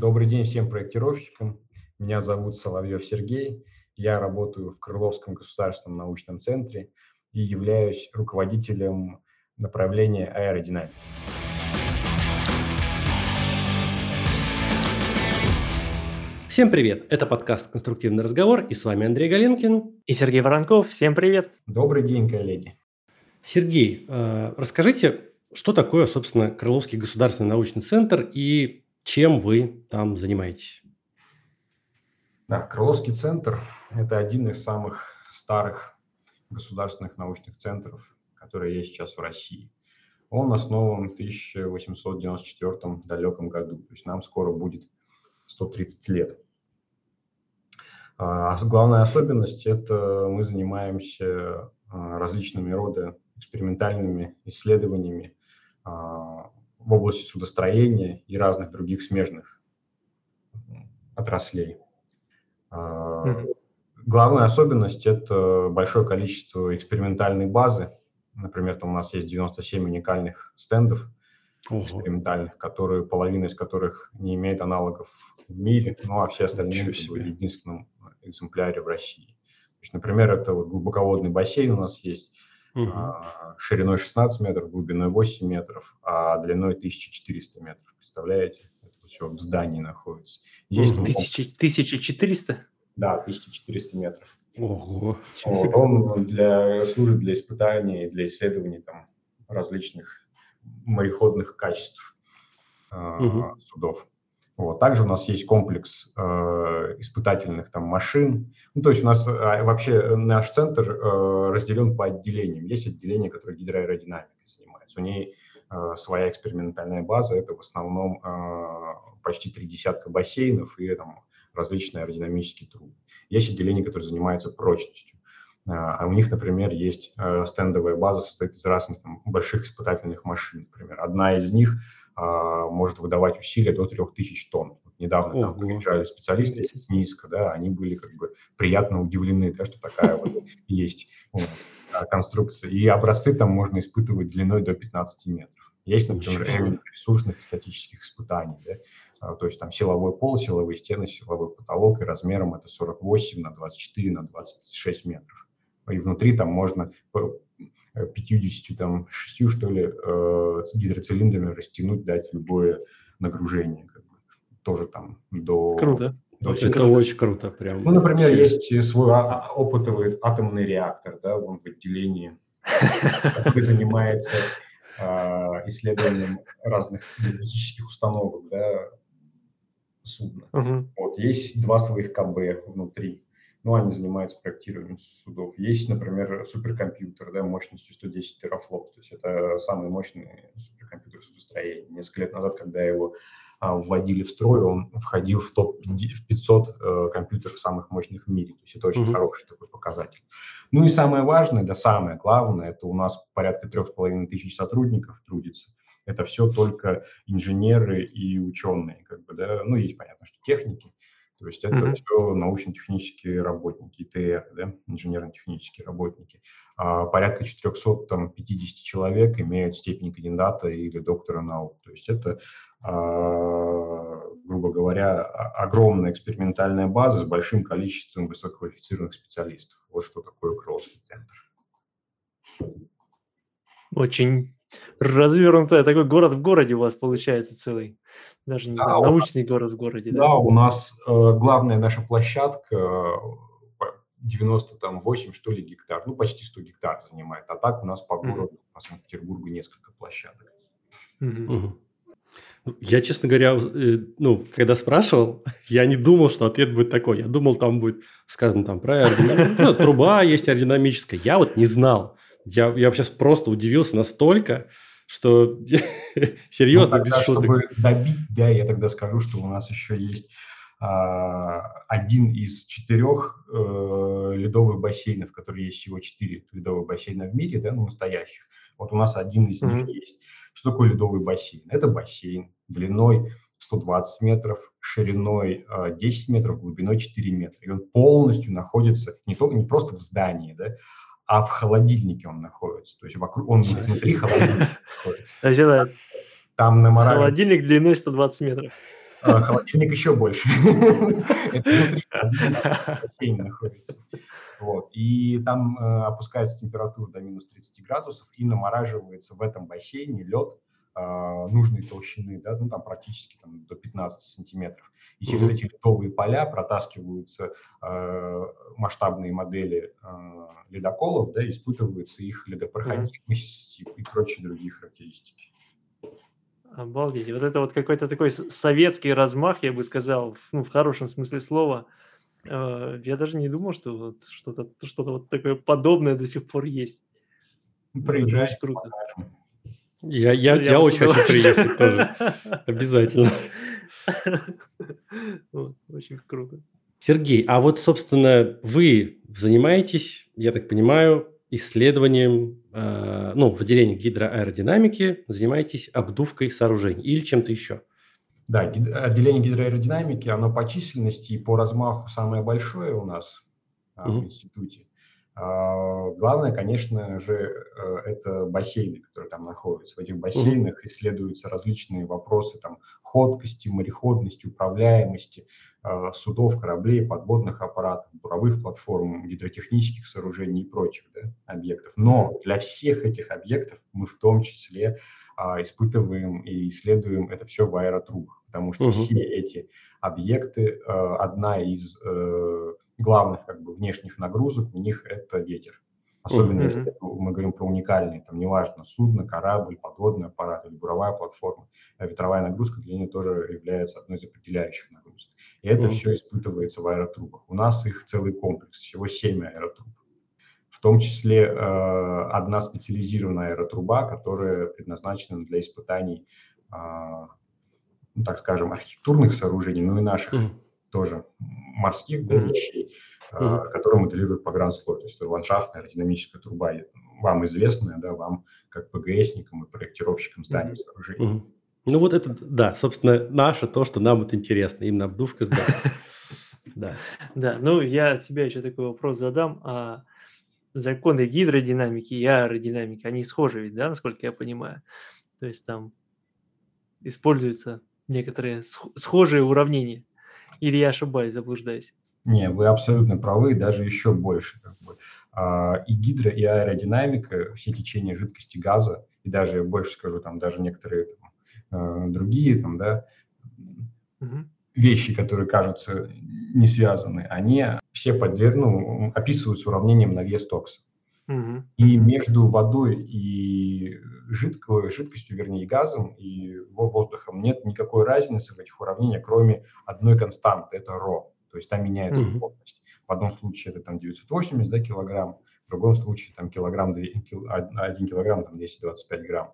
Добрый день всем проектировщикам. Меня зовут Соловьев Сергей. Я работаю в Крыловском государственном научном центре и являюсь руководителем направления аэродинамики. Всем привет! Это подкаст «Конструктивный разговор» и с вами Андрей Галенкин. И Сергей Воронков. Всем привет! Добрый день, коллеги! Сергей, э, расскажите, что такое, собственно, Крыловский государственный научный центр и чем вы там занимаетесь? Да, Крыловский центр – это один из самых старых государственных научных центров, которые есть сейчас в России. Он основан в 1894 далеком году, то есть нам скоро будет 130 лет. А главная особенность – это мы занимаемся а, различными рода экспериментальными исследованиями а, в области судостроения и разных других смежных отраслей. Mm-hmm. Главная особенность – это большое количество экспериментальной базы. Например, там у нас есть 97 уникальных стендов Ого. экспериментальных, которые, половина из которых не имеет аналогов в мире, ну а все остальные в единственном экземпляре в России. То есть, например, это вот глубоководный бассейн у нас есть, угу. шириной 16 метров, глубиной 8 метров, а длиной 1400 метров. Представляете? Это все в здании находится. Есть угу. 1400? Да, 1400 метров. Ого. Вот, он для, служит для испытаний, для исследований там, различных мореходных качеств э, угу. судов. Вот. Также у нас есть комплекс э, испытательных там машин. Ну, то есть у нас э, вообще наш центр э, разделен по отделениям. Есть отделение, которое гидроаэродинамикой занимается. У ней э, своя экспериментальная база. Это в основном э, почти три десятка бассейнов и там, различные аэродинамические трубы. Есть отделение, которое занимается прочностью. А у них, например, есть э, стендовая база, состоит из разных там, больших испытательных машин. Например, одна из них а, может выдавать усилия до 3000 тонн. Вот недавно там приезжали специалисты из Минска, да, они были как бы приятно удивлены, да, что такая вот есть а, конструкция. И образцы там можно испытывать длиной до 15 метров. Есть, например, ресурсных и статических испытаний, да, то есть там силовой пол, силовые стены, силовой потолок, и размером это 48 на 24 на 26 метров и внутри там можно 50, там, 6, что ли, э, гидроцилиндрами растянуть, дать любое нагружение, как бы, тоже там до... Круто. До это круто. очень круто, прям. Ну, например, все. есть свой а, а, опытовый атомный реактор, да, он в отделении, который занимается а, исследованием разных энергетических установок, да, судна. Вот, есть два своих КБ внутри, ну, они занимаются проектированием судов. Есть, например, суперкомпьютер да, мощностью 110 терафлопс, то есть это самый мощный суперкомпьютер судостроения. Несколько лет назад, когда его а, вводили в строй, он входил в топ-500 э, компьютеров самых мощных в мире. То есть это очень mm-hmm. хороший такой показатель. Ну и самое важное, да самое главное, это у нас порядка трех с половиной тысяч сотрудников трудится. Это все только инженеры и ученые, как бы, да, ну есть понятно, что техники, то есть это mm-hmm. все научно-технические работники, ИТР, да, инженерно-технические работники. А порядка 450 человек имеют степень кандидата или доктора наук. То есть это, а, грубо говоря, огромная экспериментальная база с большим количеством высококвалифицированных специалистов. Вот что такое Кроллский центр. Очень развернутый такой город в городе у вас получается целый. Даже не да, знаю, научный нас, город в городе. Да, да у нас э, главная наша площадка 98, что ли, гектар, ну, почти 100 гектар занимает. А так у нас по городу, mm-hmm. по Санкт-Петербургу несколько площадок. Mm-hmm. Я, честно говоря, э, ну, когда спрашивал, я не думал, что ответ будет такой. Я думал, там будет сказано там про аэродинамику. Ну, труба есть аэродинамическая. Я вот не знал. Я, я сейчас просто удивился настолько, что серьезно, ну, без шуток. Чтобы добить, да, я тогда скажу, что у нас еще есть а, один из четырех э, ледовых бассейнов, которые есть всего четыре ледовых бассейна в мире, да, ну, настоящих. Вот у нас один из mm-hmm. них есть. Что такое ледовый бассейн? Это бассейн длиной 120 метров, шириной 10 метров, глубиной 4 метра. И он полностью находится не, только, не просто в здании, да, а в холодильнике он находится. То есть вокруг, он внутри холодильника находится. Там на Холодильник длиной 120 метров. А, холодильник еще больше. Это внутри бассейна находится. Вот. И там э, опускается температура до минус 30 градусов и намораживается в этом бассейне лед нужной толщины, да, ну там практически там, до 15 сантиметров. И через mm-hmm. эти ледовые поля протаскиваются э, масштабные модели э, ледоколов, да, испытываются их ледопроходимость mm-hmm. и прочие другие характеристики. Обалдеть. Вот это вот какой-то такой советский размах, я бы сказал, ну, в хорошем смысле слова. Э, я даже не думал, что вот что-то что вот такое подобное до сих пор есть. Приезжай, очень круто. Я, я, я, я очень хочу приехать тоже. Обязательно. Очень круто. Сергей, а вот, собственно, вы занимаетесь, я так понимаю, исследованием, э, ну, в отделении гидроаэродинамики занимаетесь обдувкой сооружений или чем-то еще? Да, отделение гидроаэродинамики, оно по численности и по размаху самое большое у нас угу. в институте. А, главное, конечно же, э, это бассейны, которые там находятся. В этих бассейнах исследуются различные вопросы там, ходкости, мореходности, управляемости а, судов, кораблей, подводных аппаратов, буровых платформ, гидротехнических сооружений и прочих да, объектов. Но для всех этих объектов мы в том числе а, испытываем и исследуем это все в аэротрубах, потому что угу. все эти объекты, одна из э, главных как бы внешних нагрузок у них это ветер. Особенно mm-hmm. если мы говорим про уникальные, там неважно, судно, корабль, подводный аппарат или буровая платформа, а ветровая нагрузка для нее тоже является одной из определяющих нагрузок. И это mm-hmm. все испытывается в аэротрубах. У нас их целый комплекс, всего 7 аэротруб. В том числе э, одна специализированная аэротруба, которая предназначена для испытаний, э, ну, так скажем, архитектурных сооружений, ну и наших mm-hmm тоже морских да, вещей, mm-hmm. которые моделируют погранслой. То есть это ландшафтная аэродинамическая труба, вам известная, да, вам как ПГСникам и проектировщикам зданий mm-hmm. сооружений. Mm-hmm. Ну вот это, да, собственно, наше, то, что нам вот интересно, именно обдувка зданий. Да. Да, ну я от себя еще такой вопрос задам. А законы гидродинамики и аэродинамики, они схожи ведь, да, насколько я понимаю? То есть там используются некоторые схожие уравнения. Или я ошибаюсь, заблуждаюсь? Не, вы абсолютно правы, даже еще больше. Как бы. А, и гидро, и аэродинамика, все течения жидкости газа, и даже, больше скажу, там даже некоторые там, э, другие там, да, угу. вещи, которые кажутся не связаны, они все подверг, ну, описываются уравнением на вес токса. Угу. И между водой и жидкой, жидкостью, вернее, газом и воздухом нет никакой разницы в этих уравнениях, кроме одной константы, это ро. То есть там меняется mm-hmm. плотность. В одном случае это там 980 да, килограмм, в другом случае там килограмм, 1 килограмм, там 225 грамм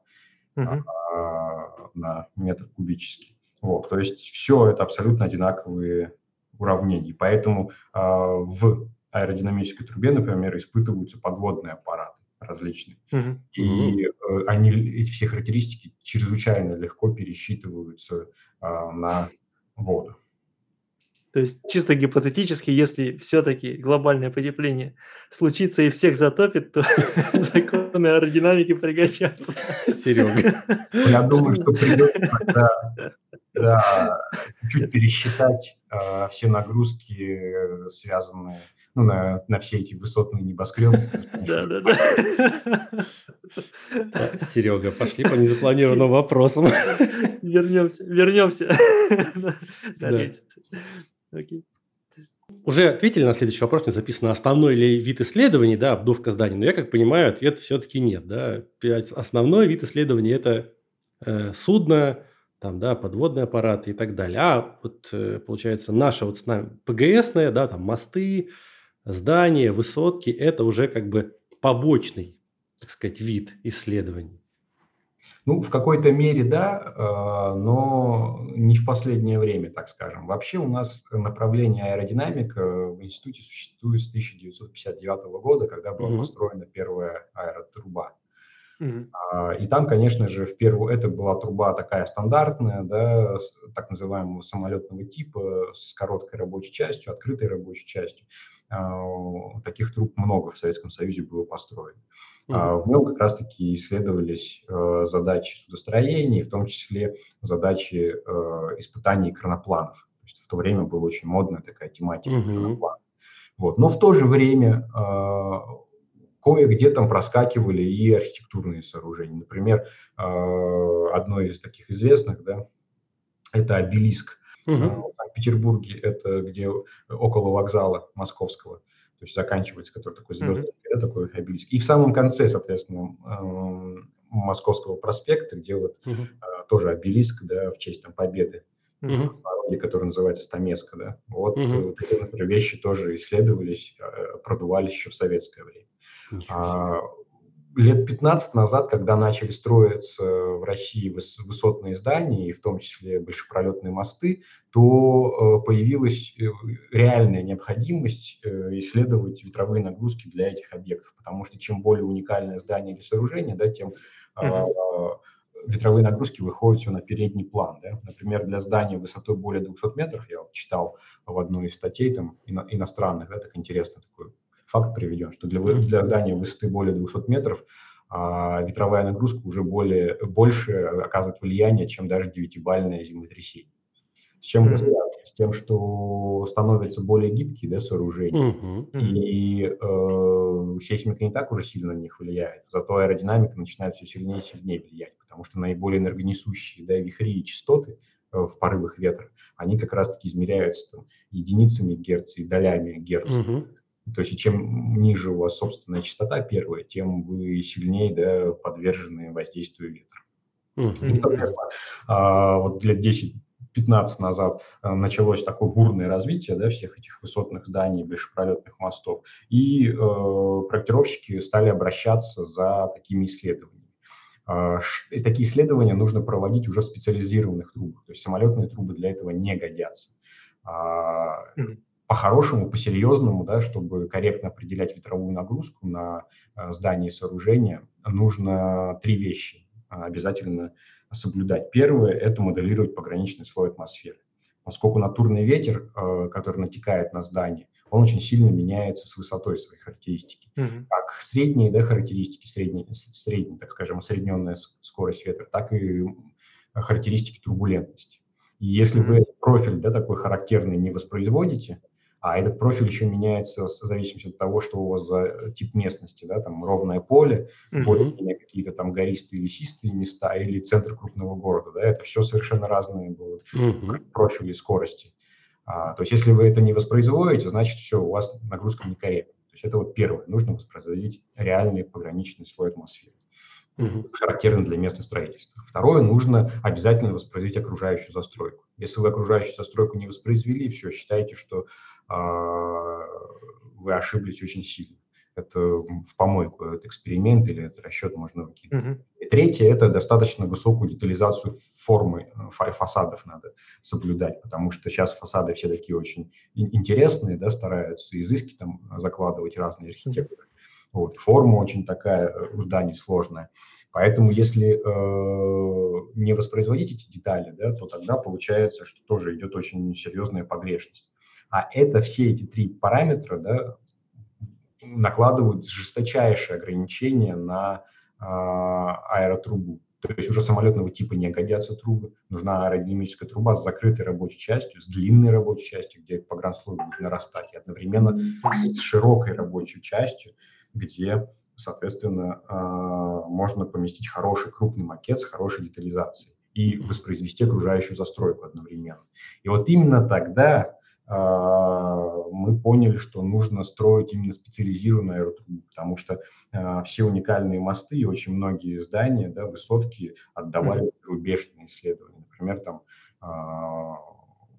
mm-hmm. а, на метр кубический. Вот, то есть все это абсолютно одинаковые уравнения. Поэтому а, в аэродинамической трубе, например, испытываются подводные аппараты различные. Uh-huh. И. они, эти все характеристики чрезвычайно легко пересчитываются а, на воду. То есть чисто гипотетически, если все-таки глобальное потепление случится и всех затопит, то законы аэродинамики пригодятся. Серега. Я думаю, что придется да, чуть пересчитать э, все нагрузки, связанные ну, на, на все эти высотные небоскребы. Да, да, да. Серега, пошли по незапланированным вопросам. Вернемся, вернемся. Окей. Уже ответили на следующий вопрос, не записано, основной ли вид исследований, да, обдувка зданий. Но я как понимаю, ответ все-таки нет, да. Основной вид исследований – это э, судно, там, да, подводные аппараты и так далее. А вот, э, получается, наша вот с нами ПГСная, да, там мосты, здания, высотки – это уже как бы побочный, так сказать, вид исследований. Ну, в какой-то мере да, э, но не в последнее время, так скажем. Вообще у нас направление аэродинамика в институте существует с 1959 года, когда была mm-hmm. построена первая аэротруба. Mm-hmm. И там, конечно же, в первую это была труба такая стандартная, да, так называемого самолетного типа, с короткой рабочей частью, открытой рабочей частью. А, таких труб много в Советском Союзе было построено. Uh-huh. В нем как раз-таки исследовались э, задачи судостроения, в том числе задачи э, испытаний кранопланов. То есть в то время была очень модная такая тематика uh-huh. кранопланов. Вот. Но в то же время э, кое-где там проскакивали и архитектурные сооружения. Например, одно из таких известных, да, это обелиск угу. в Санкт-Петербурге, это где около вокзала московского, то есть заканчивается, который такой звездный, угу. такой обелиск. И в самом конце, соответственно, Московского проспекта, где вот угу. тоже обелиск, да, в честь там победы, угу. который называется Стамеска, да. Вот угу. такие, например, вещи тоже исследовались, продувались еще в советское время. А, лет 15 назад, когда начали строиться в России высотные здания, и в том числе большепролетные мосты, то э, появилась э, реальная необходимость э, исследовать ветровые нагрузки для этих объектов, потому что чем более уникальное здание или сооружение, да, тем uh-huh. ветровые нагрузки выходят все на передний план. Да. Например, для здания высотой более 200 метров, я вот читал в одной из статей там, ино- иностранных, да, так интересно такой факт приведен, что для, для здания высоты более 200 метров а, ветровая нагрузка уже более, больше оказывает влияние, чем даже девятибальное землетрясение. С чем это связано? С тем, что становятся более гибкие да, сооружения, uh-huh. и э, сейсмика не так уже сильно на них влияет, зато аэродинамика начинает все сильнее и сильнее влиять, потому что наиболее энергонесущие да, вихри и частоты э, в порывах ветра, они как раз-таки измеряются там, единицами герца и долями герца. Uh-huh. То есть чем ниже у вас собственная частота первая, тем вы сильнее да, подвержены воздействию ветра. Mm-hmm. И, соответственно, а, вот лет 10 15 назад а, началось такое бурное развитие да, всех этих высотных зданий, большепролетных мостов, и э, проектировщики стали обращаться за такими исследованиями. Э, и такие исследования нужно проводить уже в специализированных трубах, то есть самолетные трубы для этого не годятся. Mm-hmm по-хорошему, по-серьезному, да, чтобы корректно определять ветровую нагрузку на э, здание и сооружение, нужно три вещи обязательно соблюдать. Первое – это моделировать пограничный слой атмосферы. Поскольку натурный ветер, э, который натекает на здание, он очень сильно меняется с высотой своей характеристики. Mm-hmm. Как средние да, характеристики, средние, средние, так скажем, осредненная скорость ветра, так и характеристики турбулентности. И если mm-hmm. вы профиль да, такой характерный не воспроизводите, а этот профиль еще меняется в зависимости от того, что у вас за тип местности, да, там ровное поле, более какие-то там гористые, лесистые места или центр крупного города, да, это все совершенно разные будут uh-huh. профили скорости. А, то есть если вы это не воспроизводите, значит все, у вас нагрузка некорректна. То есть это вот первое, нужно воспроизводить реальный пограничный слой атмосферы угу. характерный для места строительства. Второе, нужно обязательно воспроизвести окружающую застройку. Если вы окружающую застройку не воспроизвели, все, считайте, что э, вы ошиблись очень сильно. Это в помойку, это эксперимент или это расчет можно выкидывать. Uh-huh. И третье, это достаточно высокую детализацию формы э, фасадов надо соблюдать, потому что сейчас фасады все такие очень интересные, да, стараются изыски там закладывать разные архитекторы. Вот, форма очень такая э, у зданий сложная. Поэтому если э, не воспроизводить эти детали, да, то тогда получается, что тоже идет очень серьезная погрешность. А это все эти три параметра да, накладывают жесточайшие ограничения на э, аэротрубу. То есть уже самолетного типа не годятся трубы. Нужна аэродинамическая труба с закрытой рабочей частью, с длинной рабочей частью, где погранслой будет нарастать, и одновременно с широкой рабочей частью, где, соответственно, а, можно поместить хороший крупный макет с хорошей детализацией и воспроизвести окружающую застройку одновременно. И вот именно тогда мы поняли, что нужно строить именно специализированную аэротрубу, потому что э, все уникальные мосты и очень многие здания, да, высотки отдавали рубежные исследования. Например, там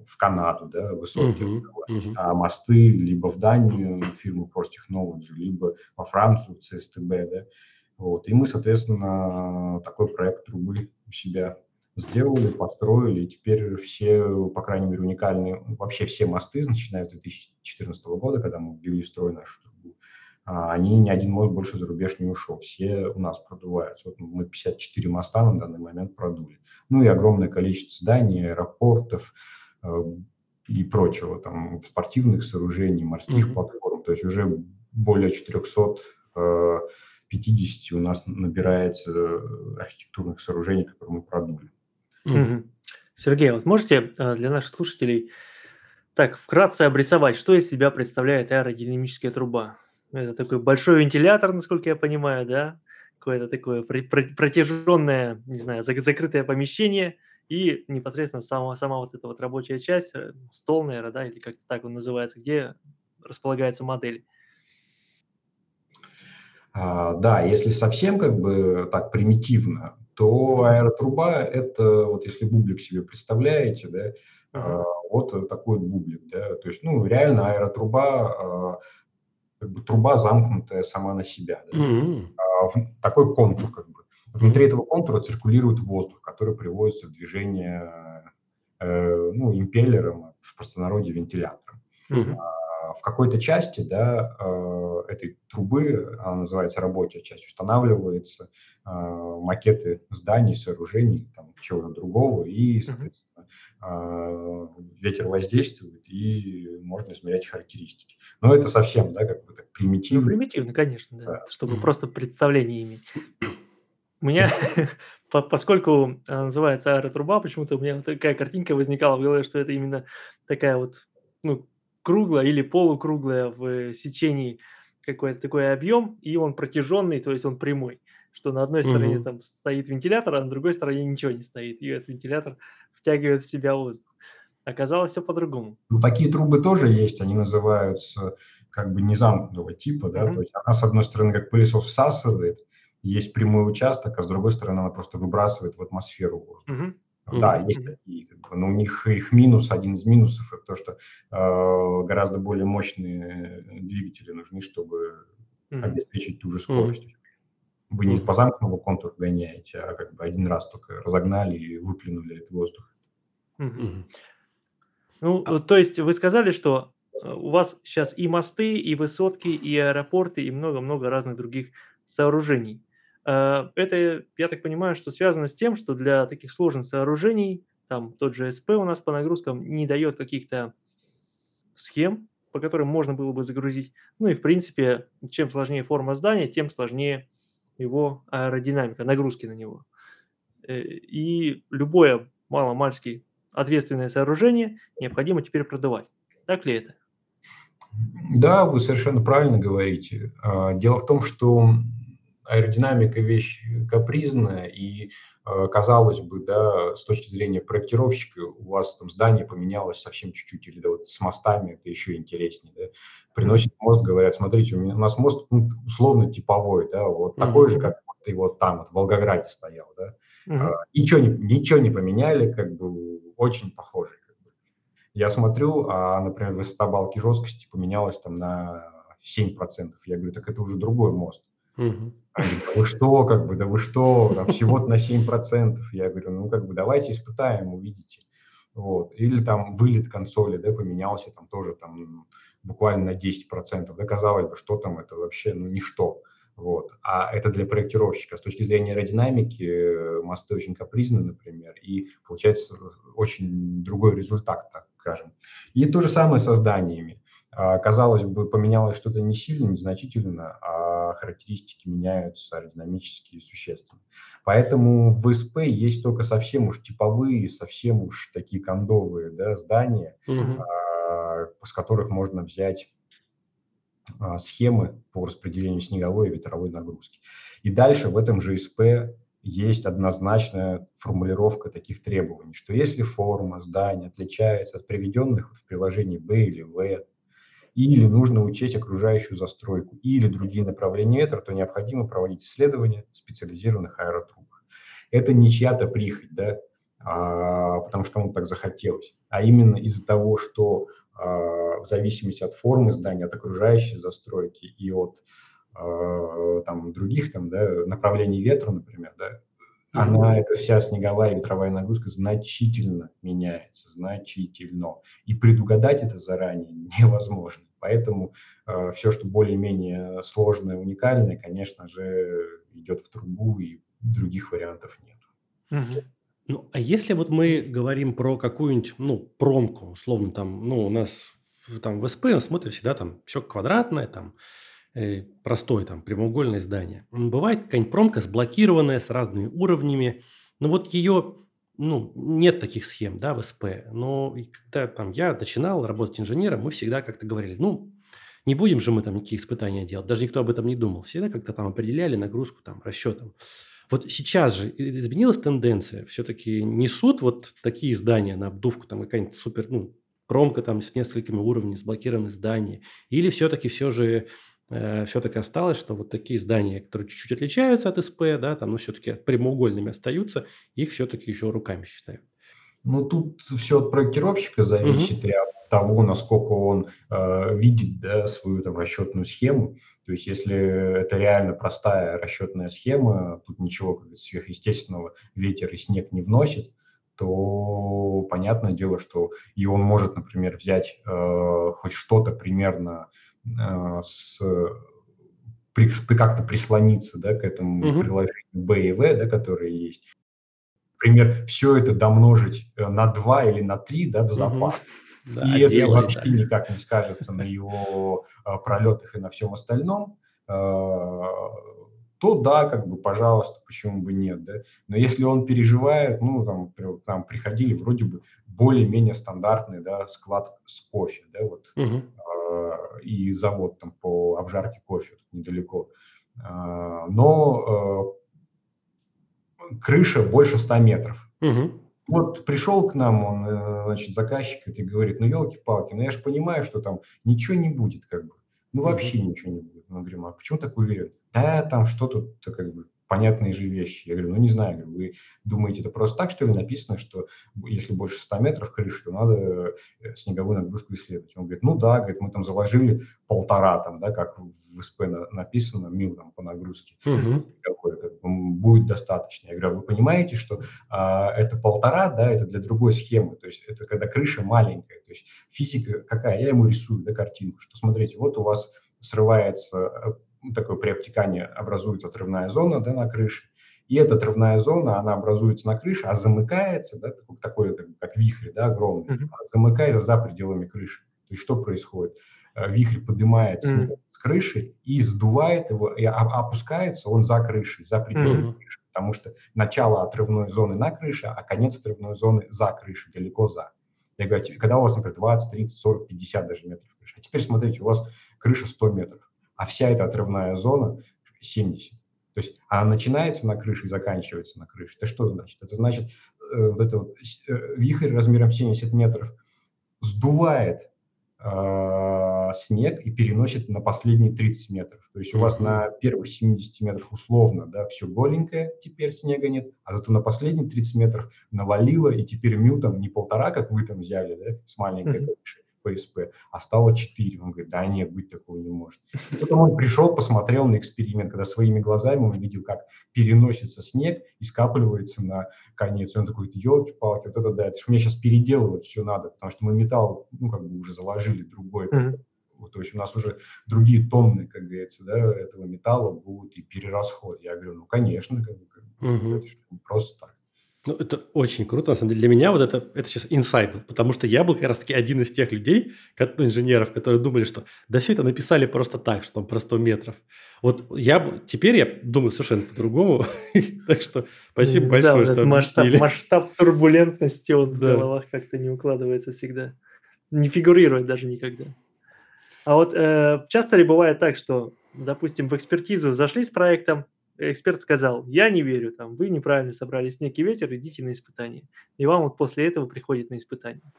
в Канаду, да, высокие, uh-huh, uh-huh. а мосты либо в Данию фирмы Force Technology, либо во Францию в ЦСТБ, да, вот, и мы, соответственно, такой проект трубы у себя сделали, построили, и теперь все, по крайней мере, уникальные, вообще все мосты, начиная с 2014 года, когда мы ввели в строй нашу трубу, а, они ни один мост больше за рубеж не ушел, все у нас продуваются. Вот мы 54 моста на данный момент продули. Ну и огромное количество зданий, аэропортов, Э, и прочего, там, спортивных сооружений, морских mm-hmm. платформ. То есть уже более 400 э, 50 у нас набирается э, архитектурных сооружений, которые мы продули. Угу. Сергей, вот можете э, для наших слушателей так вкратце обрисовать, что из себя представляет аэродинамическая труба? Это такой большой вентилятор, насколько я понимаю, да? Какое-то такое протяженное, не знаю, закрытое помещение и непосредственно сама, сама вот эта вот рабочая часть, э, стол, наверное, да, или как-то так он называется, где располагается модель. А, да, если совсем как бы так примитивно, то аэротруба – это, вот если бублик себе представляете, да, uh-huh. вот такой вот бублик, да, то есть, ну, реально аэротруба, а, как бы труба замкнутая сама на себя, да, uh-huh. такой контур как бы. Внутри этого контура циркулирует воздух, который приводится в движение э, ну, импеллером, в простонародье вентилятором. Uh-huh в какой-то части да, э, этой трубы, она называется рабочая часть, устанавливается э, макеты зданий, сооружений, там, чего-то другого, и, соответственно, ветер воздействует, и можно измерять характеристики. Но это совсем, да, как бы так примитивно. Ну, примитивно, конечно, да, да. чтобы просто представление иметь. У меня, поскольку называется аэротруба, почему-то у меня такая картинка возникала в голове, что это именно такая вот, ну, круглая или полукруглая в сечении какой-то такой объем, и он протяженный, то есть он прямой. Что на одной стороне там стоит вентилятор, а на другой стороне ничего не стоит. И этот вентилятор втягивает в себя воздух. Оказалось все по-другому. Ну, такие трубы тоже есть, они называются как бы незамкнутого типа, да, mm-hmm. то есть она с одной стороны как пылесос всасывает, есть прямой участок, а с другой стороны она просто выбрасывает в атмосферу воздух. Mm-hmm. Да, есть такие, как бы, но у них их минус, один из минусов, это то, что э, гораздо более мощные двигатели нужны, чтобы mm-hmm. обеспечить ту же скорость. Mm-hmm. Вы не по замкнутому контуру гоняете, а как бы один раз только разогнали и выплюнули этот воздух. Mm-hmm. Ну, а... то есть вы сказали, что э, у вас сейчас и мосты, и высотки, и аэропорты, и много-много разных других сооружений. Э, это, я так понимаю, что связано с тем, что для таких сложных сооружений, там тот же СП у нас по нагрузкам не дает каких-то схем, по которым можно было бы загрузить. Ну и, в принципе, чем сложнее форма здания, тем сложнее его аэродинамика, нагрузки на него. Э, и любое маломальски ответственное сооружение необходимо теперь продавать. Так ли это? Да, вы совершенно правильно говорите. А, дело в том, что аэродинамика вещь капризная, и э, казалось бы, да, с точки зрения проектировщика, у вас там здание поменялось совсем чуть-чуть, или да, вот с мостами это еще интереснее, да. Приносит мост, говорят, смотрите, у, меня, у нас мост ну, условно типовой, да, вот mm-hmm. такой же, как вот, и вот там, вот в Волгограде стоял, да. Mm-hmm. А, ничего, не, ничего не поменяли, как бы очень похожий. Как бы. Я смотрю, а, например, высота балки жесткости поменялась там на 7%. Я говорю, так это уже другой мост. Вы что, как бы, да вы что, да всего-то на 7%. Я говорю, ну, как бы, давайте испытаем, увидите. Вот. Или там вылет консоли, да, поменялся там тоже там буквально на 10%. Да, казалось бы, что там это вообще, ну, ничто. Вот. А это для проектировщика. С точки зрения аэродинамики мосты очень капризны, например, и получается очень другой результат, так скажем. И то же самое со зданиями. А, казалось бы, поменялось что-то не сильно, незначительно, а характеристики меняются аэродинамически существенно. Поэтому в СП есть только совсем уж типовые, совсем уж такие кондовые да, здания, угу. с которых можно взять а, схемы по распределению снеговой и ветровой нагрузки. И дальше в этом же СП есть однозначная формулировка таких требований, что если форма здания отличается от приведенных в приложении B или V, или нужно учесть окружающую застройку, или другие направления ветра, то необходимо проводить исследования специализированных аэротруб. Это не чья-то прихоть, да, а, потому что кому так захотелось, а именно из-за того, что а, в зависимости от формы здания, от окружающей застройки и от а, там, других там, да, направлений ветра, например, да, она, эта вся снеговая и ветровая нагрузка значительно меняется, значительно. И предугадать это заранее невозможно. Поэтому э, все, что более-менее сложное, уникальное, конечно же, идет в трубу, и других вариантов нет. Угу. Ну, а если вот мы говорим про какую-нибудь, ну, промку, условно, там, ну, у нас там в СП смотрим всегда там все квадратное, там, простое там прямоугольное здание. Бывает какая-нибудь промка сблокированная с разными уровнями. Но вот ее, ну, нет таких схем, да, в СП. Но когда там я начинал работать инженером, мы всегда как-то говорили, ну, не будем же мы там никакие испытания делать. Даже никто об этом не думал. Всегда как-то там определяли нагрузку там расчетом. Вот сейчас же изменилась тенденция. Все-таки несут вот такие здания на обдувку, там какая-нибудь супер, ну, промка там с несколькими уровнями, сблокированные здания. Или все-таки все же э, все-таки осталось, что вот такие здания, которые чуть-чуть отличаются от СП, да, там, но все-таки прямоугольными остаются, их все-таки еще руками считают. Ну, тут все от проектировщика зависит угу. и от того, насколько он э, видит да, свою там расчетную схему. То есть, если это реально простая расчетная схема, тут ничего как сверхъестественного ветер и снег не вносит, то понятное дело, что и он может, например, взять э, хоть что-то примерно э, с при, как-то прислониться да, к этому угу. приложению B и V, да, которые есть. Например, все это домножить э, на 2 или на 3 да, в запас. Угу. Да, и это вообще так. никак не скажется на его э, пролетах и на всем остальном. То да, как бы, пожалуйста, почему бы нет, да. Но если он переживает, ну, там, там приходили вроде бы более-менее стандартный, да, склад с кофе, да, вот, угу. э, и завод там по обжарке кофе недалеко. Э, но э, крыша больше 100 метров. Угу. Вот пришел к нам он, значит, заказчик и говорит, ну, елки-палки, ну, я же понимаю, что там ничего не будет, как бы. Ну, вообще ничего не будет. Мы говорим, а почему так уверен? Да, там что тут как бы понятные же вещи. Я говорю, ну не знаю, вы думаете, это просто так, что ли, написано, что если больше 100 метров крыши, то надо э, снеговую нагрузку исследовать. Он говорит, ну да, говорит, мы там заложили полтора, там, да, как в СП написано, мил там по нагрузке, угу. как, будет достаточно. Я говорю, а вы понимаете, что а, это полтора, да, это для другой схемы, то есть это когда крыша маленькая, то есть физика какая, я ему рисую, да, картинку, что смотрите, вот у вас срывается э, ну, такое при обтекании образуется отрывная зона да, на крыше, и эта отрывная зона, она образуется на крыше, а замыкается, да, такой, такой как вихрь, да, огромный, mm-hmm. замыкается за пределами крыши. То есть что происходит? Э, вихрь поднимается mm-hmm. с крыши и сдувает его, и опускается он за крышей, за пределами mm-hmm. крыши, потому что начало отрывной зоны на крыше, а конец отрывной зоны за крышей, далеко за. Я говорю, когда у вас, например, 20, 30, 40, 50 даже метров крыши. А теперь смотрите, у вас крыша 100 метров а вся эта отрывная зона 70. То есть она начинается на крыше и заканчивается на крыше. Это что значит? Это значит, э, вот этот вот э, вихрь размером 70 метров сдувает э, снег и переносит на последние 30 метров. То есть у вас на первых 70 метрах условно да, все голенькое, теперь снега нет, а зато на последние 30 метров навалило, и теперь мю там не полтора, как вы там взяли, да, с маленькой mm-hmm. крышей, ПСП, а стало 4. Он говорит, да нет, быть такого не может. И потом он пришел, посмотрел на эксперимент, когда своими глазами он видел, как переносится снег и скапливается на конец. И он такой, елки-палки, вот это да, это же мне сейчас переделывать все надо, потому что мы металл, ну, как бы уже заложили другой. Mm-hmm. То есть у нас уже другие тонны, как говорится, да, этого металла будут и перерасход. Я говорю, ну, конечно, как бы, как бы mm-hmm. это просто так. Ну, это очень круто, на самом деле. Для меня вот это, это сейчас инсайд был, потому что я был как раз-таки один из тех людей, как, ну, инженеров, которые думали, что да все это написали просто так, что там про 100 метров. Вот я теперь я думаю совершенно по-другому, так что спасибо большое, что масштаб, масштаб турбулентности он в головах как-то не укладывается всегда, не фигурирует даже никогда. А вот э, часто ли бывает так, что, допустим, в экспертизу зашли с проектом, эксперт сказал, я не верю, там, вы неправильно собрали снег и ветер, идите на испытание. И вам вот после этого приходит на испытание.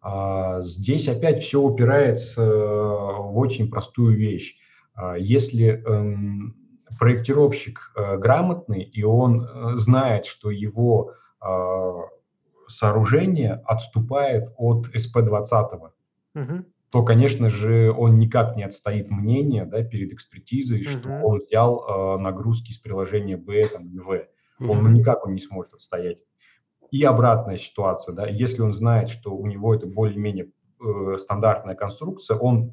А, здесь опять все упирается э, в очень простую вещь. А, если эм, проектировщик э, грамотный, и он э, знает, что его а, сооружение отступает от СП-20, угу то, конечно же, он никак не отстоит мнение да, перед экспертизой, uh-huh. что он взял э, нагрузки из приложения B там, или V. Uh-huh. Он ну, никак он не сможет отстоять. И обратная ситуация, да, если он знает, что у него это более-менее э, стандартная конструкция, он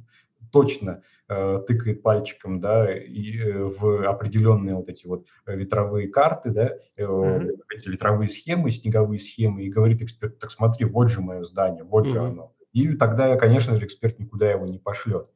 точно э, тыкает пальчиком, да, и, э, в определенные вот эти вот ветровые карты, да, э, mm-hmm. эти ветровые схемы, снеговые схемы, и говорит эксперт, так смотри, вот же мое здание, вот mm-hmm. же оно. И тогда, конечно же, эксперт никуда его не пошлет.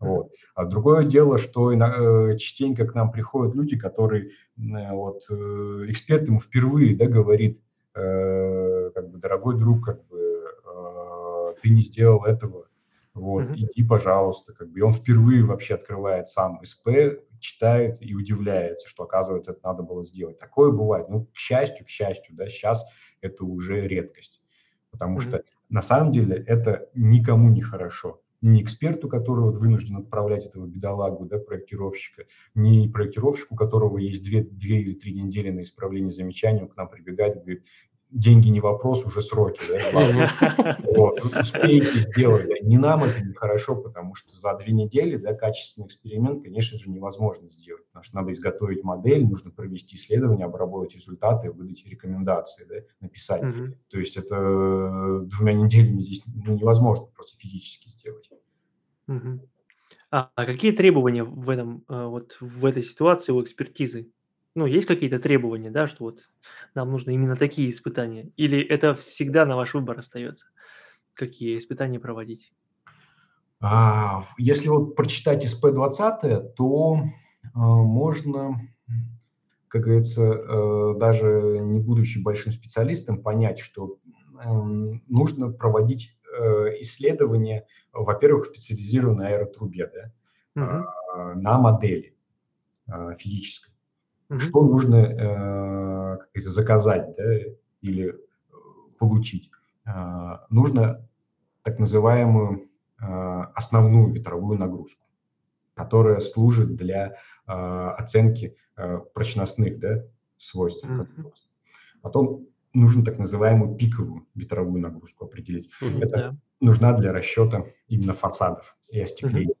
Вот. А другое дело, что э, частенько к нам приходят люди, которые, вот, э, эксперт ему впервые, да, говорит, э, как бы, дорогой друг, как бы, э, ты не сделал этого, вот, mm-hmm. иди, пожалуйста, как бы, и он впервые вообще открывает сам СП, читает и удивляется, что, оказывается, это надо было сделать. Такое бывает, ну, к счастью, к счастью, да, сейчас это уже редкость, потому mm-hmm. что на самом деле это никому не хорошо ни эксперту, который вот вынужден отправлять этого бедолагу, да, проектировщика, ни проектировщику, у которого есть две, две или три недели на исправление замечаний, он к нам прибегает и говорит, деньги не вопрос, уже сроки, да, вот, успеете сделать, да. Не нам это нехорошо, потому что за две недели, да, качественный эксперимент, конечно же, невозможно сделать, потому что надо изготовить модель, нужно провести исследование, обработать результаты, выдать рекомендации, да, написать. Mm-hmm. То есть это двумя неделями здесь ну, невозможно просто физически сделать. Mm-hmm. А, а какие требования в этом, э, вот в этой ситуации у экспертизы? Ну, есть какие-то требования, да, что вот нам нужно именно такие испытания? Или это всегда на ваш выбор остается, какие испытания проводить? А, если вот прочитать СП-20, то э, можно, как говорится, э, даже не будучи большим специалистом, понять, что э, нужно проводить э, исследования, во-первых, в специализированной аэротрубе, да, угу. на модели физической. Угу. Что нужно э, заказать да, или э, получить? Э, нужно так называемую основную ветровую нагрузку, которая служит для оценки прочностных да, свойств. Угу. Потом нужно так называемую пиковую ветровую нагрузку определить. Угу, Это да. нужна для расчета именно фасадов и остекления. Угу.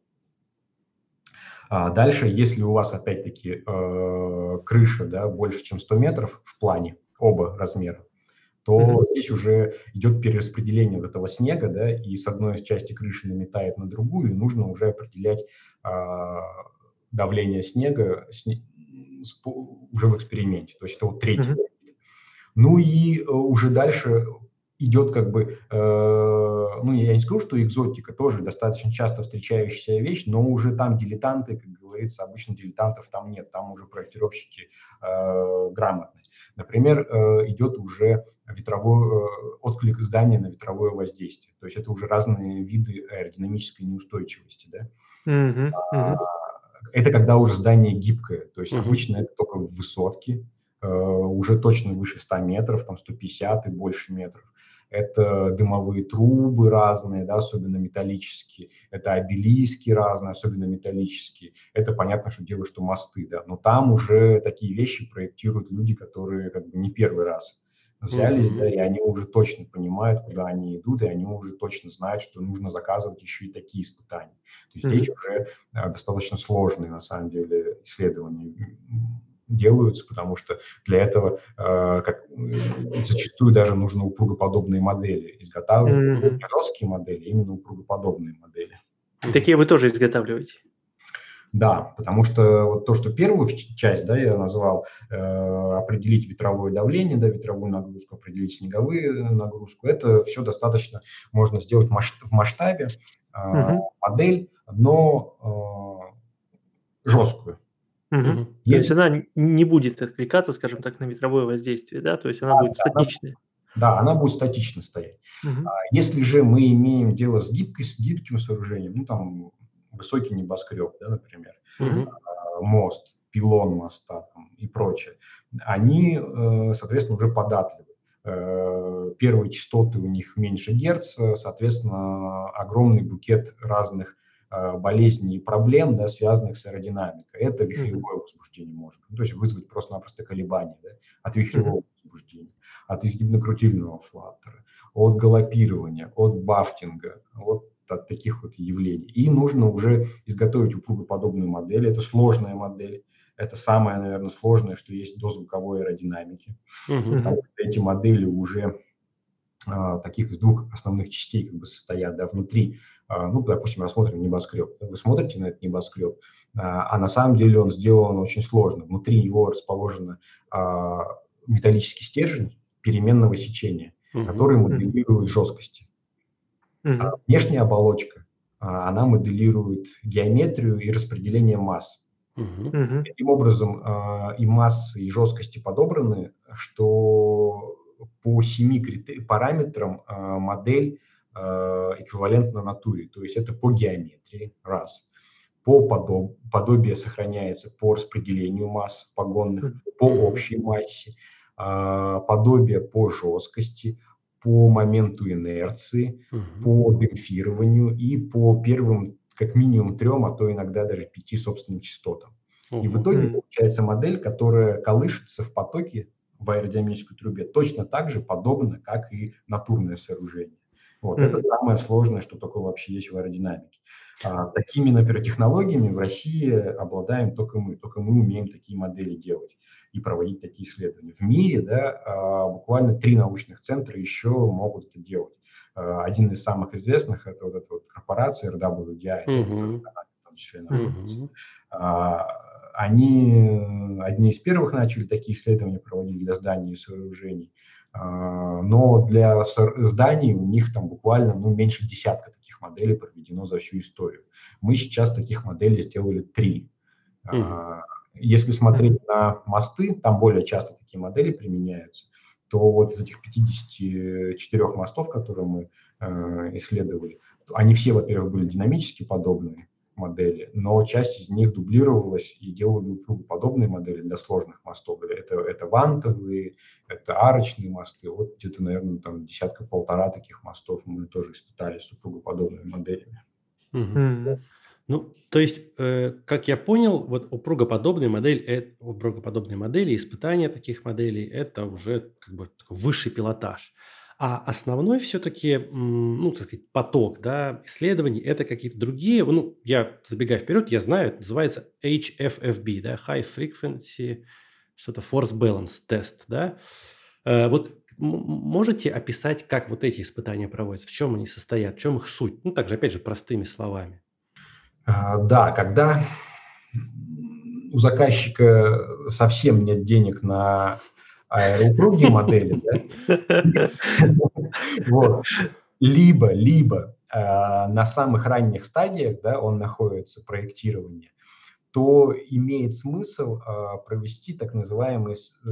А дальше, если у вас, опять-таки, э, крыша да, больше, чем 100 метров в плане, оба размера, то mm-hmm. здесь уже идет перераспределение вот этого снега, да, и с одной части крыши наметает на другую, и нужно уже определять э, давление снега сне, уже в эксперименте. То есть это вот третий. Mm-hmm. Ну и э, уже дальше идет как бы, э, ну, я не скажу, что экзотика тоже достаточно часто встречающаяся вещь, но уже там дилетанты, как говорится, обычно дилетантов там нет, там уже проектировщики э, грамотные. Например, э, идет уже ветровой э, отклик здания на ветровое воздействие, то есть это уже разные виды аэродинамической неустойчивости, да. Mm-hmm. А, это когда уже здание гибкое, то есть mm-hmm. обычно это только в высотке, э, уже точно выше 100 метров, там 150 и больше метров это дымовые трубы разные, да, особенно металлические, это обелиски разные, особенно металлические. Это понятно, что дело, что мосты, да, но там уже такие вещи проектируют люди, которые как бы не первый раз взялись, mm-hmm. да, и они уже точно понимают, куда они идут, и они уже точно знают, что нужно заказывать еще и такие испытания. То есть mm-hmm. здесь уже а, достаточно сложные, на самом деле, исследования делаются, потому что для этого э, как, зачастую даже нужно упругоподобные модели изготавливать, mm-hmm. жесткие модели, а именно упругоподобные модели. Такие вы тоже изготавливаете? Да, потому что вот то, что первую часть, да, я назвал, э, определить ветровое давление, да, ветровую нагрузку, определить снеговую нагрузку, это все достаточно можно сделать в масштабе, э, угу. модель, но э, жесткую. Угу. То есть она не будет откликаться, скажем так, на ветровое воздействие, да? То есть она да, будет да, статичной. Да, она будет статично стоять. Угу. Если же мы имеем дело с, гибкой, с гибким сооружением, ну там высокий небоскреб, да, например, угу. мост, пилон моста там, и прочее, они, э, соответственно, уже податливы. Э, первые частоты у них меньше герц, соответственно, огромный букет разных Э, болезней и проблем, да, связанных с аэродинамикой. Это вихревое возбуждение может быть, ну, то есть вызвать просто-напросто колебания да, от вихревого возбуждения, от изгибно-крутильного флаттера, от галопирования, от бафтинга, вот от таких вот явлений. И нужно уже изготовить упругоподобную модель. Это сложная модель. Это самое, наверное, сложное, что есть до звуковой аэродинамики. Uh-huh. Потому что эти модели уже таких из двух основных частей как бы состоят. Да, внутри а, ну, допустим, рассмотрим небоскреб. Вы смотрите на этот небоскреб, а, а на самом деле он сделан очень сложно. Внутри него расположен а, металлический стержень переменного сечения, угу. который моделирует жесткости. Угу. внешняя оболочка она моделирует геометрию и распределение масс. Угу. Таким образом, и массы, и жесткости подобраны, что по семи параметрам модель эквивалентна натуре. То есть это по геометрии, раз. По подоб, подобие сохраняется по распределению масс погонных, по общей массе, подобие по жесткости, по моменту инерции, по демпфированию и по первым как минимум трем, а то иногда даже пяти собственным частотам. И в итоге получается модель, которая колышется в потоке в аэродинамической трубе точно так же подобно, как и натурное сооружение. Вот, mm Это самое сложное, что такое вообще есть в аэродинамике. А, такими, например, технологиями в России обладаем только мы. Только мы умеем такие модели делать и проводить такие исследования. В мире да, а, буквально три научных центра еще могут это делать. А, один из самых известных – это вот эта вот корпорация RWDI, mm-hmm. в том числе mm-hmm. Они одни из первых начали такие исследования проводить для зданий и сооружений. Но для зданий у них там буквально ну, меньше десятка таких моделей проведено за всю историю. Мы сейчас таких моделей сделали три. Mm-hmm. Если смотреть на мосты, там более часто такие модели применяются, то вот из этих 54 мостов, которые мы э, исследовали, они все, во-первых, были динамически подобные модели, но часть из них дублировалась и делали подобные модели для сложных мостов. Это, это вантовые, это арочные мосты. Вот где-то, наверное, там десятка-полтора таких мостов мы тоже испытали с супругоподобными моделями. Mm-hmm. Ну, то есть, э, как я понял, вот упругоподобная модель, э, упругоподобные модели, испытания таких моделей – это уже как бы высший пилотаж. А основной все-таки, ну, так сказать, поток да, исследований – это какие-то другие, ну, я забегая вперед, я знаю, это называется HFFB, да, High Frequency, что-то Force Balance Test, да. Э, вот можете описать, как вот эти испытания проводятся, в чем они состоят, в чем их суть? Ну, также, опять же, простыми словами. А, да, когда у заказчика совсем нет денег на аэроупругие модели, да? вот. либо, либо э, на самых ранних стадиях да, он находится, проектирование, то имеет смысл э, провести так называемое э,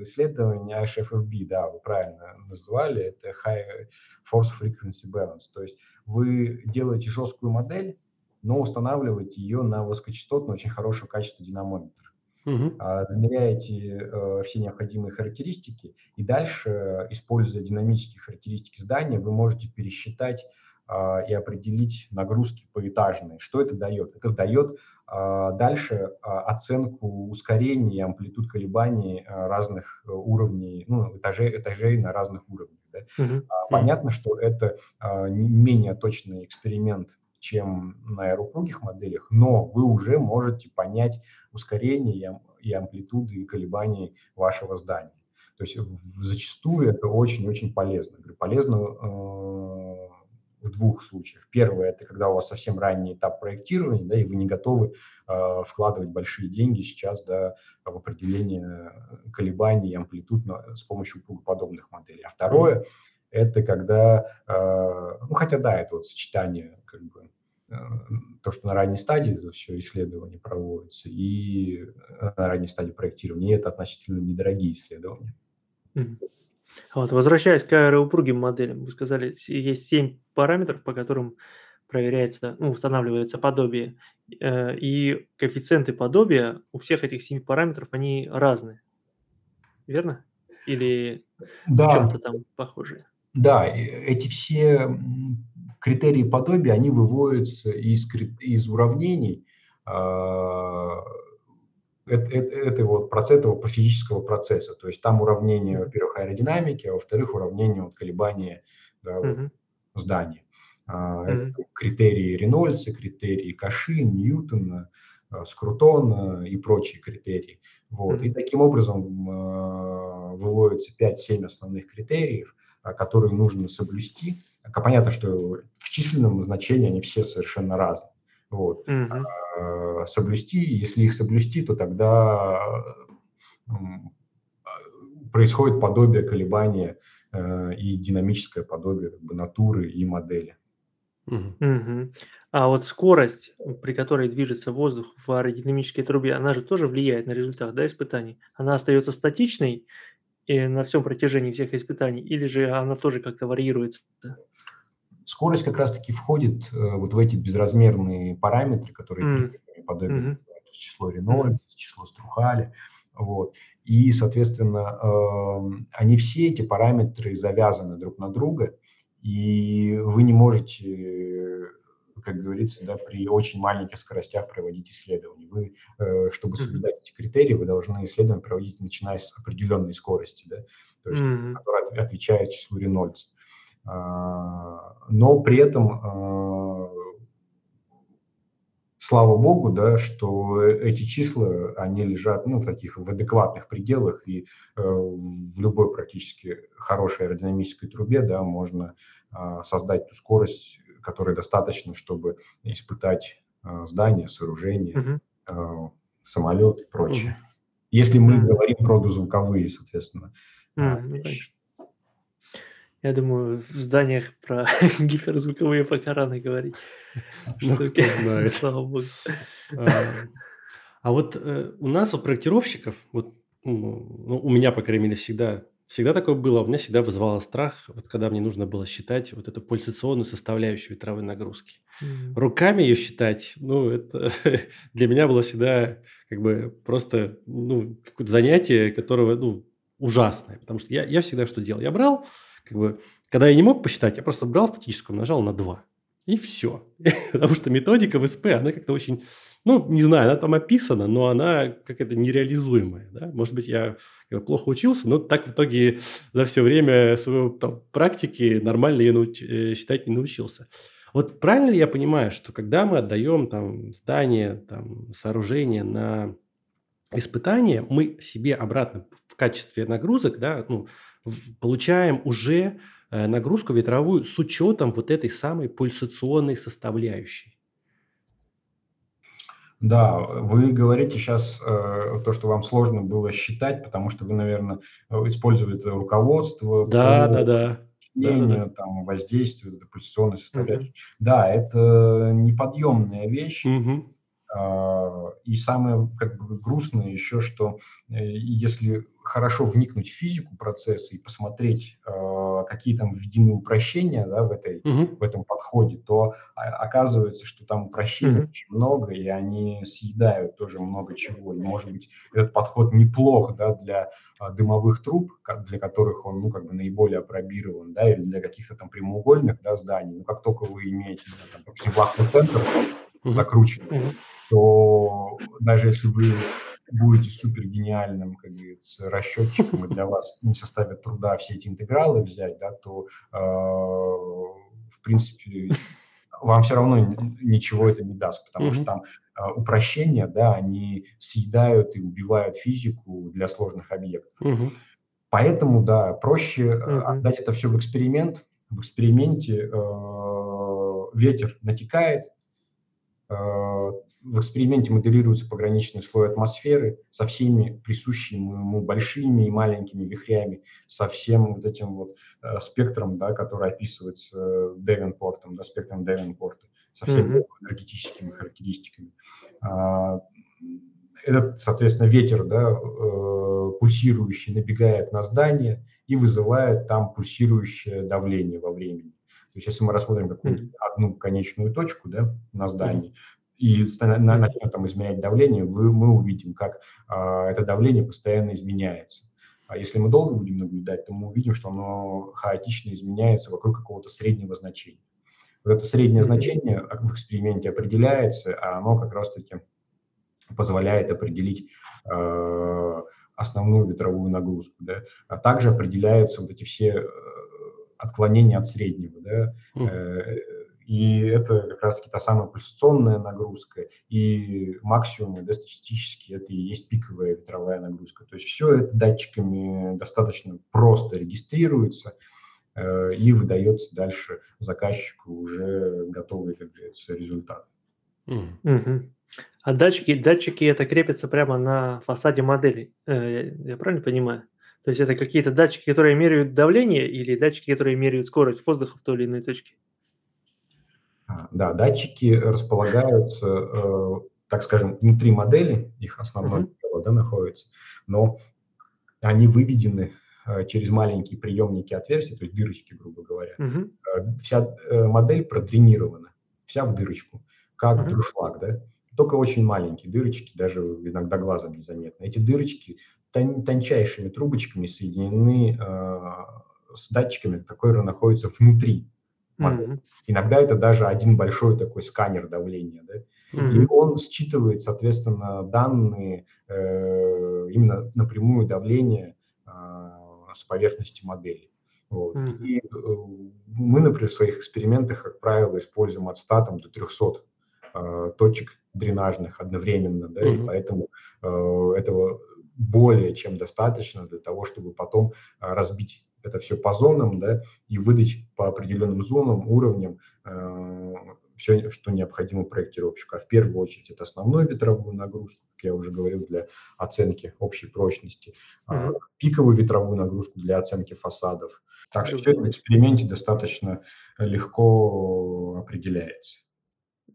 исследование HFFB, да, вы правильно назвали, это High Force Frequency Balance, то есть вы делаете жесткую модель, но устанавливаете ее на высокочастотный, очень хорошего качества динамометр. Угу. Замеряете э, все необходимые характеристики, и дальше, используя динамические характеристики здания, вы можете пересчитать а, и определить нагрузки поэтажные. Что это дает? Это дает а, дальше а, оценку ускорения и амплитуд колебаний разных уровней, ну, этажей, этажей на разных уровнях. Да? Uh-huh. Понятно, что это менее точный эксперимент чем на аэроупругих моделях, но вы уже можете понять ускорение и амплитуды и колебания вашего здания. То есть зачастую это очень-очень полезно. Полезно э, в двух случаях. Первое – это когда у вас совсем ранний этап проектирования, да, и вы не готовы э, вкладывать большие деньги сейчас да, в определение колебаний и амплитуд на, с помощью упругоподобных моделей. А второе – это когда, э, ну хотя да, это вот сочетание как бы Э, то, что на ранней стадии за все исследование проводится, и на ранней стадии проектирования, и это относительно недорогие исследования. Вот, возвращаясь к аэроупругим моделям, вы сказали, есть семь параметров, по которым проверяется, ну, устанавливается подобие, э, и коэффициенты подобия у всех этих семи параметров, они разные, верно? Или да. в чем-то там похожие? Да, эти все критерии подобия, они выводятся из, из уравнений э, этого вот процесса, этого по физического процесса. То есть там уравнение, во-первых, аэродинамики, а во-вторых, уравнение вот, колебания да, mm-hmm. здания. Mm-hmm. Это критерии Ренольдса, критерии Каши, Ньютона, а, Скрутона и прочие критерии. Вот. Mm-hmm. И таким образом выводятся 5-7 основных критериев, которые нужно соблюсти Понятно, что в численном значении они все совершенно разные. Вот. Угу. Соблюсти, если их соблюсти, то тогда происходит подобие колебания э, и динамическое подобие как бы, натуры и модели. Мгм. А вот скорость, при которой движется воздух в аэродинамической трубе, она же тоже влияет на результат, да, испытаний? Она остается статичной и на всем протяжении всех испытаний, или же она тоже как-то варьируется? Скорость как раз-таки входит э, вот в эти безразмерные параметры, которые М. подобие Мгм. число Ренольд, число Струхали. Вот. И, соответственно, эм, они все эти параметры завязаны друг на друга, и вы не можете, как говорится, да, при очень маленьких скоростях проводить исследования. Вы, э, чтобы соблюдать эти критерии, вы должны исследования проводить, начиная с определенной скорости, да, то есть, Мгм. которая отвечает числу Ренольдс. А, но при этом а, слава богу, да, что эти числа, они лежат ну, в таких в адекватных пределах, и э, в любой практически хорошей аэродинамической трубе да, можно э, создать ту скорость, которая достаточно, чтобы испытать э, здание, сооружение, э, самолет и прочее. Если мы Мгм. говорим про дозвуковые, соответственно, М, ну. Я думаю, в зданиях про гиперзвуковые пока рано говорить. Ну, Штуки. знает. Слава богу. А, А вот у нас, у проектировщиков, вот ну, ну, у меня, по крайней мере, всегда, всегда такое было, у меня всегда вызывало страх, вот когда мне нужно было считать вот эту пульсационную составляющую ветровой нагрузки. М. Руками ее считать, ну, это для меня было всегда как бы просто, ну, какое-то занятие, которого, ну, ужасное, потому что я, я всегда что делал? Я брал, как бы, когда я не мог посчитать, я просто брал статическую, нажал на 2. И все. Потому что методика в СП, она как-то очень, ну, не знаю, она там описана, но она какая-то нереализуемая. Да? Может быть, я плохо учился, но так в итоге за все время своей там, практики нормально я науч- э, считать не научился. Вот правильно ли я понимаю, что когда мы отдаем там здание, там, сооружение на испытание, мы себе обратно в качестве нагрузок да, ну, получаем уже э, нагрузку ветровую с учетом вот этой самой пульсационной составляющей. Да, вы говорите сейчас э, то, что вам сложно было считать, потому что вы, наверное, использовали это руководство Да, по да, да. Да, да, чтению, там, воздействию, вот этой пульсационной составляющей. Да, это неподъемная вещь. А, И самое как бы грустное еще, что э, если хорошо вникнуть в физику процесса и посмотреть, а, какие там введены упрощения да, в, этой, Мгм. в этом подходе, то а, оказывается, что там упрощений Мгм. очень много, и они съедают тоже много чего. И, может быть, этот подход неплох да, для а, дымовых труб, для которых он ну, как бы наиболее опробирован, да, или для каких-то там прямоугольных да, зданий. Но как только вы имеете, да, там, допустим, вахтный центр закрученный, Мгм. то даже если вы будете супер гениальным, как говорится, расчетчиком, и для вас не составит труда все эти интегралы взять, да, то, э, в принципе, вам все равно ничего это не даст, потому что Мгм. там э, упрощения, да, они съедают и убивают физику для сложных объектов. Мгм. Поэтому, да, проще Мгм. отдать это все в эксперимент. В эксперименте э, ветер натекает, э, в эксперименте моделируется пограничный слой атмосферы со всеми присущими ему большими и маленькими вихрями, со всем вот этим вот э, спектром, да, который описывается Девенпортом, да, спектром Девенпорта, со всеми Мгм. энергетическими характеристиками. А, Этот, соответственно, ветер, да, э, пульсирующий, набегает на здание и вызывает там пульсирующее давление во времени. То есть, если мы рассмотрим какую-нибудь одну конечную точку да, на здании и ста- на- начнем там измерять давление, вы, мы увидим, как а, это давление постоянно изменяется. А если мы долго будем наблюдать, то мы увидим, что оно хаотично изменяется вокруг какого-то среднего значения. Вот это среднее значение в эксперименте определяется, а оно как раз-таки позволяет определить э, основную ветровую нагрузку. Да? А также определяются вот эти все э, отклонения от среднего. Да? Э, И это как раз-таки та самая пульсационная нагрузка, и максимумы, да, статистически, это и есть пиковая ветровая нагрузка. То есть все это датчиками достаточно просто регистрируется э, и выдается дальше заказчику уже готовый, как говорится, результат. Мгм. А датчики, датчики это крепится прямо на фасаде модели. Э, Я правильно понимаю? То есть это какие-то датчики, которые меряют давление, или датчики, которые меряют скорость воздуха в той или иной точке? Да, датчики располагаются, э, так скажем, внутри модели, их основное uh-huh. тело да, находится, но они выведены э, через маленькие приемники отверстия, то есть дырочки, грубо говоря. Uh-huh. Вся модель протренирована, вся в дырочку, как uh-huh. друшлаг, да, только очень маленькие дырочки, даже иногда глазом незаметно. Эти дырочки тон, тончайшими трубочками соединены э, с датчиками, которые находятся внутри Mm-hmm. Иногда это даже один большой такой сканер давления, да? mm-hmm. и он считывает, соответственно, данные э, именно напрямую давление э, с поверхности модели. Вот. Mm-hmm. И э, мы, например, в своих экспериментах, как правило, используем от 100 там, до 300 э, точек дренажных одновременно, да, mm-hmm. и поэтому э, этого более чем достаточно для того, чтобы потом э, разбить это все по зонам, да, и выдать по определенным зонам, уровням э, все, что необходимо проектировщику. А в первую очередь это основную ветровую нагрузку, как я уже говорил, для оценки общей прочности, mm-hmm. пиковую ветровую нагрузку для оценки фасадов. Так что все это в эксперименте достаточно легко определяется.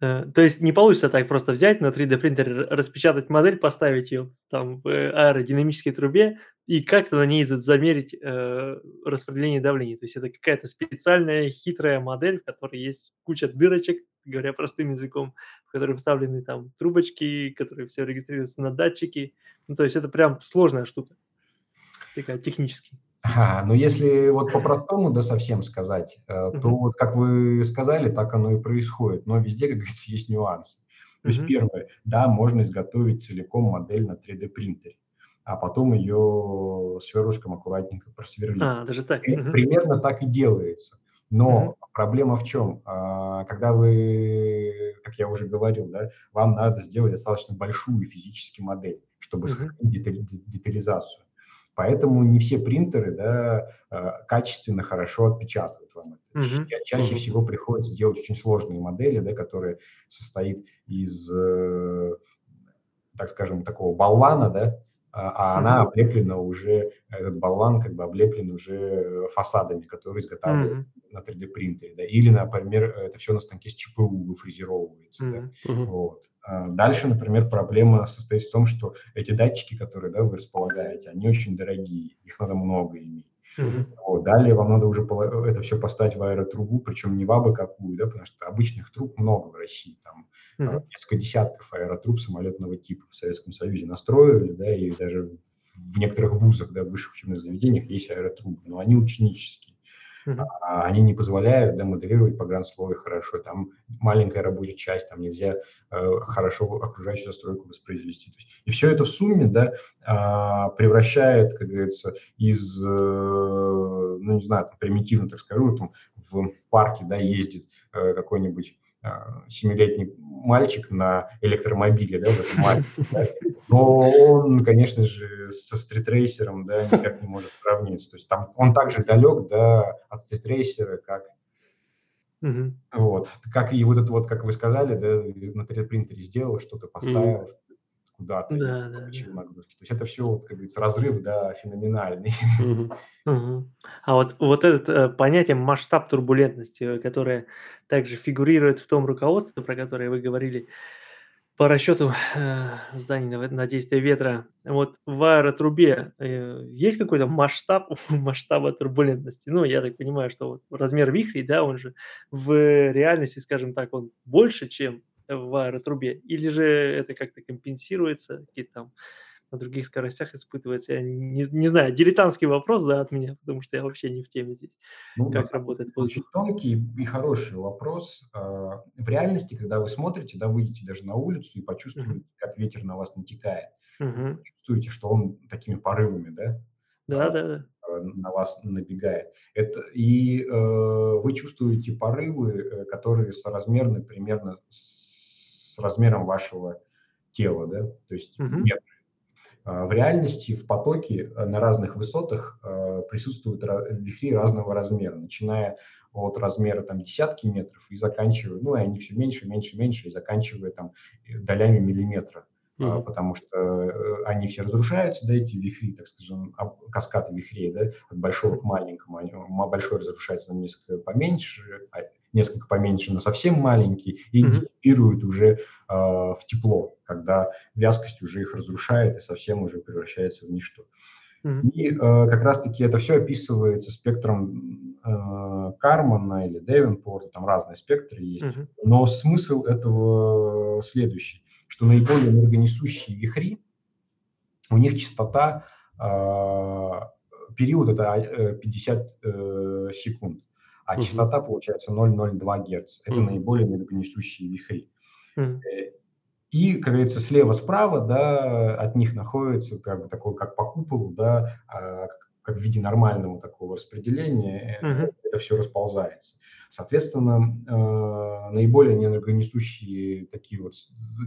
Э, то есть не получится так просто взять на 3D принтере, распечатать модель, поставить ее там в аэродинамической трубе и как-то на ней замерить э, распределение давления. То есть это какая-то специальная хитрая модель, в которой есть куча дырочек, говоря простым языком, в которые вставлены там трубочки, которые все регистрируются на датчики. Ну, то есть это прям сложная штука, такая технически. А, ну, если вот по-простому, да, совсем сказать, э, то вот как вы сказали, так оно и происходит. Но везде, как говорится, есть нюансы. То есть первое, да, можно изготовить целиком модель на 3D принтере, а потом ее сверлышком аккуратненько просверлить. А, даже так. Примерно так и делается. Но проблема в чем? А, когда вы, как я уже говорил, да, вам надо сделать достаточно большую физически модель, чтобы сохранить детализацию. Поэтому не все принтеры да, э, качественно, хорошо отпечатывают вам это. Mm-hmm. Чаще mm-hmm. всего приходится делать очень сложные модели, да, которые состоит из, э, так скажем, такого болвана, да, а, она облеплена уже, этот болван как бы облеплен уже фасадами, которые изготавливают mm-hmm. на 3D принтере, да, или, например, это все на станке с ЧПУ выфрезеровывается, mm-hmm. да, вот. А дальше, например, проблема состоит в том, что эти датчики, которые, да, вы располагаете, они очень дорогие, их надо много иметь. Uh-huh. Вот. Далее вам надо уже это все поставить в аэротрубу, причем не в абы какую, да, потому что обычных труб много в России, там uh-huh. несколько десятков аэротруб самолетного типа в Советском Союзе настроили, да, и даже в некоторых вузах, да, в высших учебных заведениях есть аэротрубы, но они ученические. Uh-huh. Они не позволяют да, моделировать погранслой хорошо. Там маленькая рабочая часть, там нельзя э, хорошо окружающую застройку воспроизвести. То есть, и все это в сумме да, э, превращает, как говорится, из, э, ну не знаю, там, примитивно, так скажу, там, в парке да, ездит э, какой-нибудь а, семилетний мальчик на электромобиле, да, в этом марке, да, но он, конечно же, со стритрейсером, да, никак не может сравниться. То есть там он также далек, да, от стритрейсера, как Угу. Вот. Как и вот это вот, как вы сказали, да, на 3D-принтере сделал, что-то поставил, угу куда-то, да, да, да. нагрузки. То есть это все, вот, как говорится, разрыв, да, феноменальный. Угу. Угу. А вот, вот это э, понятие масштаб турбулентности, э, которое также фигурирует в том руководстве, про которое вы говорили, по расчету э, зданий на, на действие ветра, вот в аэротрубе э, есть какой-то масштаб масштаба турбулентности? Ну, я так понимаю, что вот размер вихрей, да, он же в реальности, скажем так, он больше, чем в аэротрубе? Или же это как-то компенсируется, какие-то там на других скоростях испытывается? Я не, не знаю, дилетантский вопрос, да, от меня, потому что я вообще не в теме здесь. Ну, как работает воздух? Очень тонкий и хороший вопрос. А, в реальности, когда вы смотрите, да, выйдете даже на улицу и почувствуете, uh-huh. как ветер на вас натекает, uh-huh. чувствуете, что он такими порывами, да, да, да, да. на вас набегает. Это, и э, вы чувствуете порывы, э, которые соразмерны примерно с размером вашего тела, да, то есть uh-huh. метры. А, в реальности в потоке э, на разных высотах э, присутствуют вихри разного размера, начиная от размера там десятки метров и заканчивая, ну, и они все меньше, меньше, меньше, и заканчивая там долями миллиметра. Uh-huh. потому что э, они все разрушаются, да, эти вихри, так скажем, каскады вихрей, да, от большого к маленькому. Они, большой разрушается на несколько поменьше, а несколько поменьше, но совсем маленький, и uh-huh. уже э, в тепло, когда вязкость уже их разрушает и совсем уже превращается в ничто. Uh-huh. И э, как раз-таки это все описывается спектром э, Кармана или Девенпорта, там разные спектры есть. Uh-huh. Но смысл этого следующий, что наиболее энергонесущие вихри, у них частота, э, период это 50 э, секунд а uh-huh. частота получается 0,02 Гц. Это uh-huh. наиболее энергонесущие вихри. Uh-huh. И, как говорится, слева-справа, да, от них находится как бы такой, как по куполу, да, а, как в виде нормального такого распределения, uh-huh. Это все расползается. Соответственно, э, наиболее энергонесущие такие вот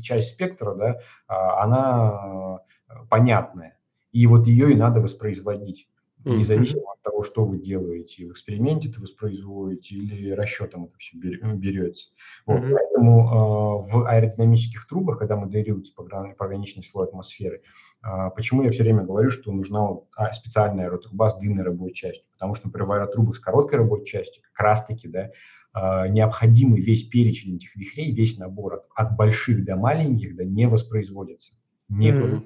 часть спектра, да, а, она понятная. И вот ее и надо воспроизводить независимо от того, что вы делаете, в эксперименте это воспроизводите или расчетом это все берете. Вот, mm-hmm. Поэтому э, в аэродинамических трубах, когда моделируется пограничный слой атмосферы, э, почему я все время говорю, что нужна вот, а, специальная аэротруба с длинной рабочей частью, потому что, например, в аэротрубах с короткой рабочей частью как раз-таки да, э, необходимый весь перечень этих вихрей, весь набор от, от больших до маленьких да, не воспроизводится, не mm-hmm.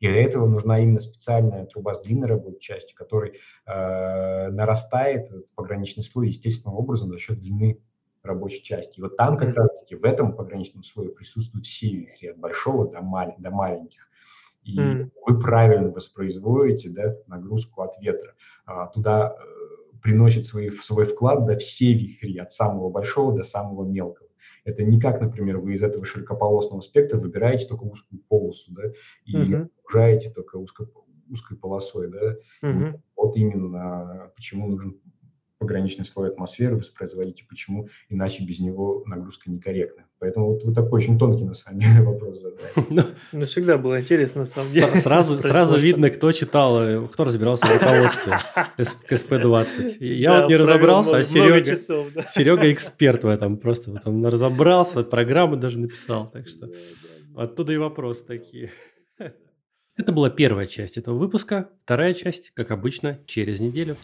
И для этого нужна именно специальная труба с длинной рабочей частью, которая э, нарастает пограничный слой естественным образом за счет длины рабочей части. И вот там как раз-таки в этом пограничном слое присутствуют все вихри, от большого до, мал- до маленьких. И mm. вы правильно воспроизводите да, нагрузку от ветра. А, туда э, приносит свой, свой вклад да, все вихри, от самого большого до самого мелкого. Это не как, например, вы из этого широкополосного спектра выбираете только узкую полосу, да, и uh-huh. окружаете только узко, узкой полосой, да. Uh-huh. Вот именно почему нужен пограничный слой атмосферы воспроизводить и почему иначе без него нагрузка некорректна. Поэтому вот вы такой очень тонкий, на самом деле, вопрос задали. Ну, всегда было интересно, на самом деле. Сразу, сразу видно, кто читал, э, кто разбирался в руководстве к СП-20. Я вот не разобрался, а Серега, Серега эксперт в этом. Просто вот он разобрался, программу даже написал. Так что оттуда и вопросы такие. Это была первая часть этого выпуска. Вторая часть, как обычно, через неделю.